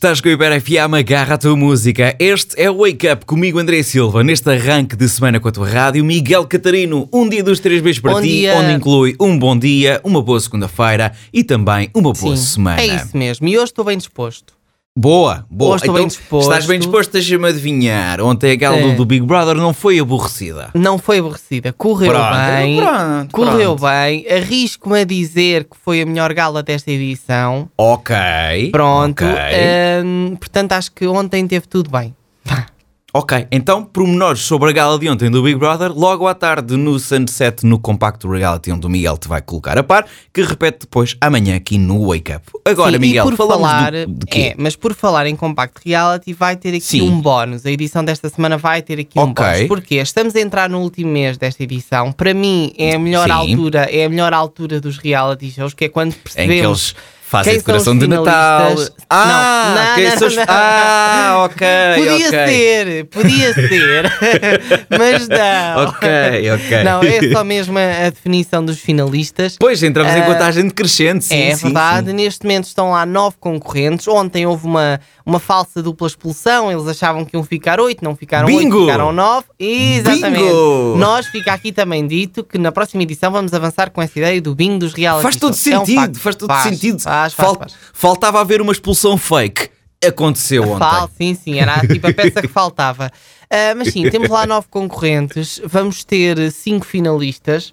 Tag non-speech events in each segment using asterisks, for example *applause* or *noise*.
Estás com o Iber FM, agarra a tua música. Este é o Wake Up comigo, André Silva, neste arranque de semana com a tua rádio. Miguel Catarino, um dia dos três beijos para Bom ti, dia. onde inclui um bom dia, uma boa segunda-feira e também uma boa semana. É isso mesmo. E hoje estou bem disposto. Boa, boa. Hoje estou então, bem disposto. Estás bem disposto, deixa-me adivinhar. Ontem a gala É. do, Big Brother não foi aborrecida. Não foi aborrecida. Correu Pronto, bem. pronto, correu pronto. bem. Arrisco-me a dizer que foi a melhor gala desta edição. Ok. Pronto. Ok. Hum, portanto, acho que ontem teve tudo bem. Ok, então, pormenores sobre a gala de ontem do Big Brother, logo à tarde no Sunset, no Compacto Reality, onde o Miguel te vai colocar a par, que repete depois amanhã aqui no Wake Up. Agora, Sim, Miguel, por falar, do, de quê? É, mas por falar em Compact Reality, vai ter aqui Sim. um bónus. A edição desta semana vai ter aqui um bónus. Porquê? Estamos a entrar no último mês desta edição. Para mim, é a melhor Sim. altura, é a melhor altura dos reality shows, que é quando percebemos fazem quem decoração de Natal. Ah, Não, não, quem não, são os- não. Ah, ok, Podia ok. ser, podia ser, *laughs* mas não. Ok, ok. Não, é só mesmo a, a definição dos finalistas. Pois, entramos em Ah, contagem decrescente, sim, é sim, verdade, sim. neste momento estão lá nove concorrentes. Ontem houve uma, uma falsa dupla expulsão, eles achavam que iam ficar oito, não ficaram oito, ficaram nove. Exatamente. Bingo! Nós fica aqui também dito que na próxima edição vamos avançar com essa ideia do bingo dos reality Faz todo. É um sentido, faz todo Faz, sentido. Faz, faz, Fal-. Faltava haver uma expulsão fake. Aconteceu ontem. Fal, sim, sim, era tipo a peça que faltava. Ah, mas sim, temos lá nove concorrentes, vamos ter cinco finalistas.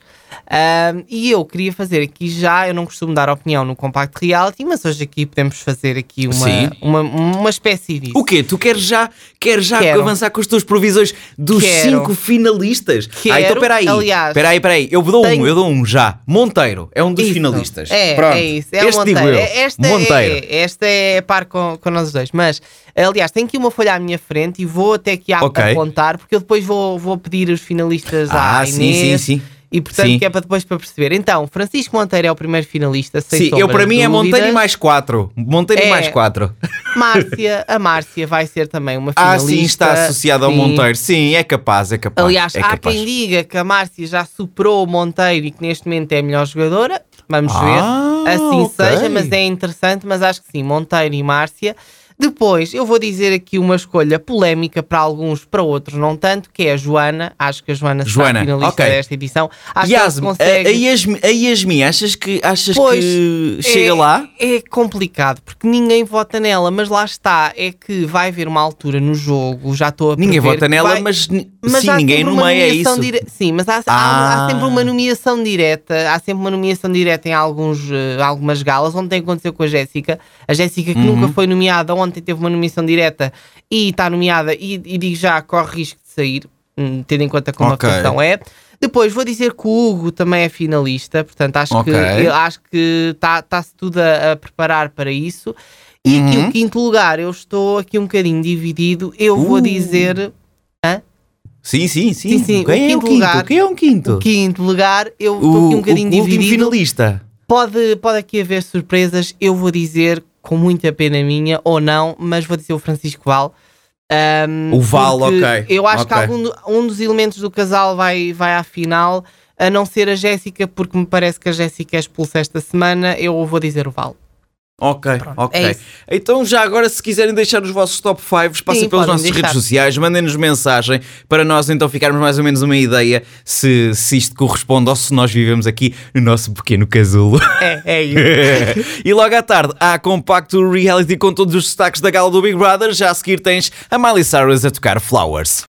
Ah, e eu queria fazer aqui já, eu não costumo dar opinião no Compact Reality, mas hoje aqui podemos fazer aqui Sim. uma, uma, uma espécie disso. O quê? Tu queres já, queres já Quero. avançar com as tuas provisões dos Quero. cinco finalistas? Quero. Ah, então peraí. Aliás, peraí, peraí. Eu dou um, tenho- eu dou um já. Monteiro é um dos Isso. finalistas. É, Pronto. é isso. É este digo Monteiro. eu. É- Esta, Monteiro. É, esta é a par com, com nós dois. Mas, aliás, tenho aqui uma folha à minha frente e vou até aqui a Ok. apontar, porque eu depois vou, vou pedir os finalistas Ah, à sim, Inês. sim, sim. E portanto, Sim. que é para depois para perceber. Então, Francisco Monteiro é o primeiro finalista. Sem Sim, eu para mim é. Monteiro e mais quatro. Monteiro e É. mais quatro. Márcia, a Márcia vai ser também uma Ah, finalista. sim, está associado ao. Monteiro. Sim, é capaz, é capaz. Aliás, é há capaz. quem diga que a Márcia já superou o Monteiro e que neste momento é a melhor jogadora. Vamos Ah, ver. Assim ok. seja, mas é interessante. Mas acho que sim, Monteiro e Márcia. Depois, eu vou dizer aqui uma escolha polémica para alguns, para outros não tanto, que é a Joana. Acho que a Joana, Joana, está finalista ok. desta edição. Acho que Yasmin, consegue... a, Yasmin, a Yasmin, achas que, achas Pois, que é- chega lá? É complicado, porque ninguém vota nela, mas lá está, é que vai haver uma altura no jogo, já estou a Ninguém vota nela, vai- mas, Mas sim, há ninguém nomeia é isso. dire- Sim, mas há, há- Ah. há sempre uma nomeação direta. Há sempre uma nomeação direta em alguns, eh, algumas galas. Ontem aconteceu com a Jéssica. A Jéssica, que Uhum. nunca foi nomeada, ontem teve uma nomeação direta e está nomeada. E, e digo já, corre risco de sair, hum, tendo em conta como Ok. a função é. Depois vou dizer que o Hugo também é finalista, portanto acho Ok. que acho que está se tudo a, a preparar para isso. E aqui Uhum. o quinto lugar, eu estou aqui um bocadinho dividido. Eu vou Uh. dizer. Hã? Sim, sim, sim. Sim, sim, Quem o é o quinto quinto? lugar- Quem é um quinto? O quinto lugar, eu estou aqui um bocadinho o último dividido. finalista. Pode, pode aqui haver surpresas. Eu vou dizer, com muita pena minha, ou não, mas vou dizer o Francisco Val. Ahm, O Val, ok, Eu acho que ok. algum um dos elementos do casal vai, vai à final, a não ser a Jéssica, porque me parece que a Jéssica é expulsa esta semana. Eu vou dizer o Val. Ok, ok. é então, já agora, se quiserem deixar os vossos top 5, passem Sim, pelas nossas deixar. redes sociais, mandem-nos mensagem para nós então ficarmos mais ou menos uma ideia se, se isto corresponde ou se nós vivemos aqui no nosso pequeno casulo. É, é *laughs* isso. e logo à tarde há compacto reality com todos os destaques da gala do Big Brother. Já a seguir tens a Miley Cyrus a tocar Flowers.